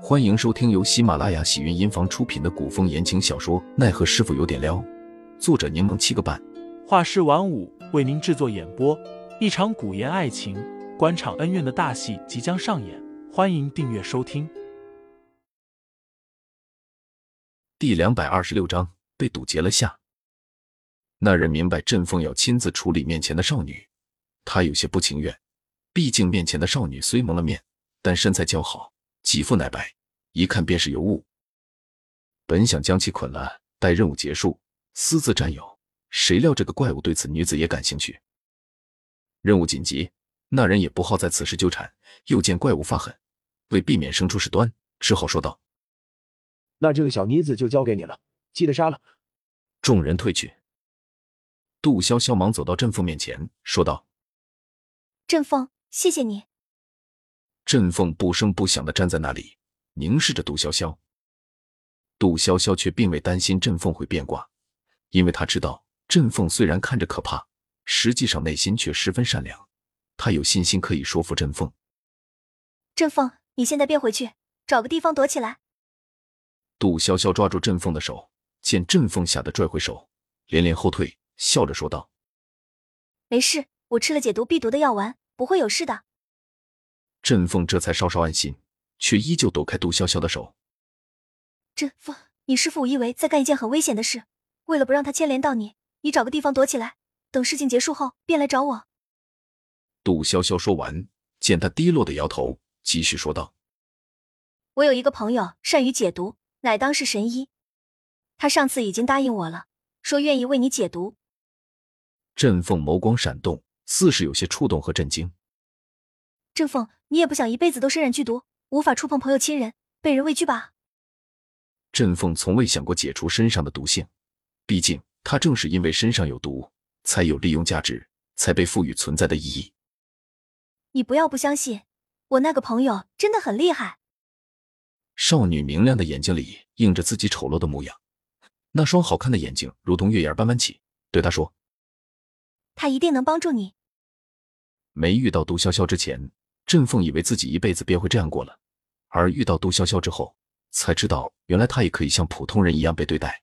欢迎收听由喜马拉雅喜云音房出品的古风言情小说《奈何师傅有点撩》，作者柠檬七个半，画师晚舞为您制作演播。一场古言爱情、官场恩怨的大戏即将上演，欢迎订阅收听。第两百二十六章被堵截了下。那人明白振凤要亲自处理面前的少女，他有些不情愿。毕竟面前的少女虽蒙了面，但身材姣好，肌肤奶白，一看便是尤物。本想将其捆了，待任务结束私自占有，谁料这个怪物对此女子也感兴趣。任务紧急，那人也不好在此时纠缠，又见怪物发狠，为避免生出事端，只好说道：“那这个小妮子就交给你了，记得杀了。”众人退去。杜潇潇忙走到振凤面前，说道：“振凤。”谢谢你。振凤不声不响的站在那里，凝视着杜潇潇。杜潇潇却并未担心振凤会变卦，因为他知道振凤虽然看着可怕，实际上内心却十分善良。他有信心可以说服振凤。振凤，你现在变回去，找个地方躲起来。杜潇潇抓住振凤的手，见振凤吓得拽回手，连连后退，笑着说道：“没事，我吃了解毒避毒的药丸。”不会有事的。振凤这才稍稍安心，却依旧躲开杜潇潇的手。振凤，你师父我以为在干一件很危险的事，为了不让他牵连到你，你找个地方躲起来，等事情结束后便来找我。杜潇潇说完，见他低落的摇头，继续说道：“我有一个朋友善于解毒，乃当世神医，他上次已经答应我了，说愿意为你解毒。”振凤眸光闪动。似是有些触动和震惊。振凤，你也不想一辈子都身染剧毒，无法触碰朋友亲人，被人畏惧吧？振凤从未想过解除身上的毒性，毕竟他正是因为身上有毒，才有利用价值，才被赋予存在的意义。你不要不相信，我那个朋友真的很厉害。少女明亮的眼睛里映着自己丑陋的模样，那双好看的眼睛如同月牙般弯起，对他说。他一定能帮助你。没遇到毒潇潇之前，振凤以为自己一辈子便会这样过了；而遇到杜潇潇之后，才知道原来他也可以像普通人一样被对待。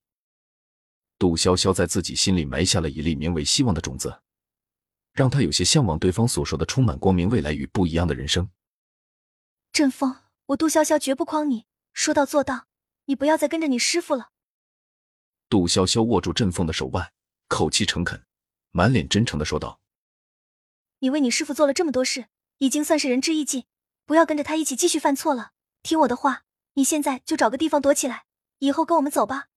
杜潇潇在自己心里埋下了一粒名为希望的种子，让他有些向往对方所说的充满光明未来与不一样的人生。振凤，我杜潇潇绝不诓你，说到做到，你不要再跟着你师傅了。杜潇潇握住振凤的手腕，口气诚恳。满脸真诚的说道：“你为你师傅做了这么多事，已经算是仁至义尽，不要跟着他一起继续犯错了。听我的话，你现在就找个地方躲起来，以后跟我们走吧。”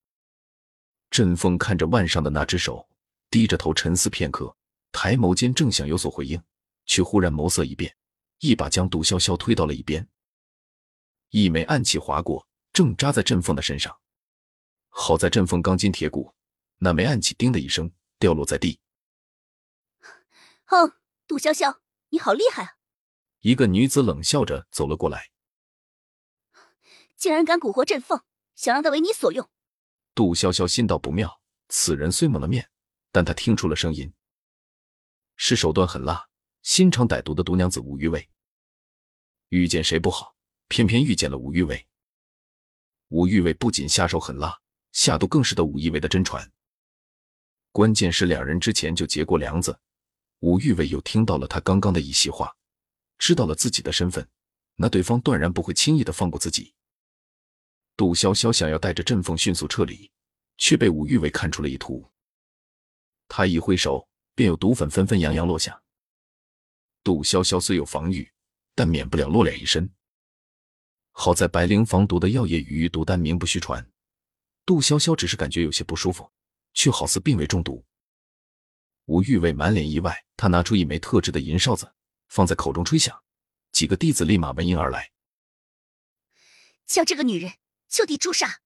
振凤看着腕上的那只手，低着头沉思片刻，抬眸间正想有所回应，却忽然眸色一变，一把将杜潇潇推到了一边。一枚暗器划过，正扎在振凤的身上。好在振凤钢筋铁骨，那枚暗器“叮”的一声掉落在地。哼，杜潇潇，你好厉害啊！一个女子冷笑着走了过来，竟然敢蛊惑朕凤，想让他为你所用。杜潇潇心道不妙，此人虽蒙了面，但他听出了声音，是手段狠辣、心肠歹毒的毒娘子吴玉薇。遇见谁不好，偏偏遇见了吴玉薇。吴玉薇不仅下手狠辣，下毒更是得吴一薇的真传。关键是两人之前就结过梁子。吴玉伟又听到了他刚刚的一席话，知道了自己的身份，那对方断然不会轻易的放过自己。杜潇潇想要带着振风迅速撤离，却被吴玉伟看出了意图。他一挥手，便有毒粉纷纷扬扬落下。杜潇潇虽有防御，但免不了落脸一身。好在白灵防毒的药液与毒丹名不虚传，杜潇潇只是感觉有些不舒服，却好似并未中毒。吴玉伟满脸意外，他拿出一枚特制的银哨子，放在口中吹响，几个弟子立马闻音而来，将这个女人就地诛杀。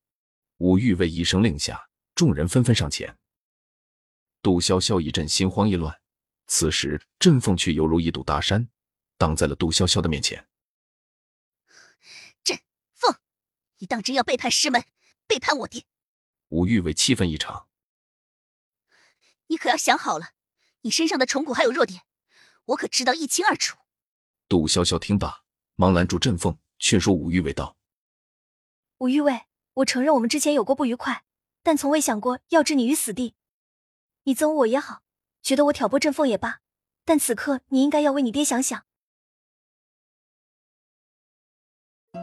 吴玉卫一声令下，众人纷纷上前。杜潇潇一阵心慌意乱，此时振凤却犹如一堵大山，挡在了杜潇潇的面前。振凤，你当真要背叛师门，背叛我爹？吴玉卫气愤异常。你可要想好了，你身上的虫骨还有弱点，我可知道一清二楚。杜潇潇听罢，忙拦住振凤，劝说武玉伟道：“武玉卫，我承认我们之前有过不愉快，但从未想过要置你于死地。你憎恶我也好，觉得我挑拨振凤也罢，但此刻你应该要为你爹想想。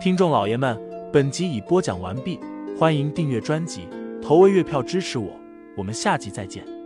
听众老爷们，本集已播讲完毕，欢迎订阅专辑，投喂月票支持我，我们下集再见。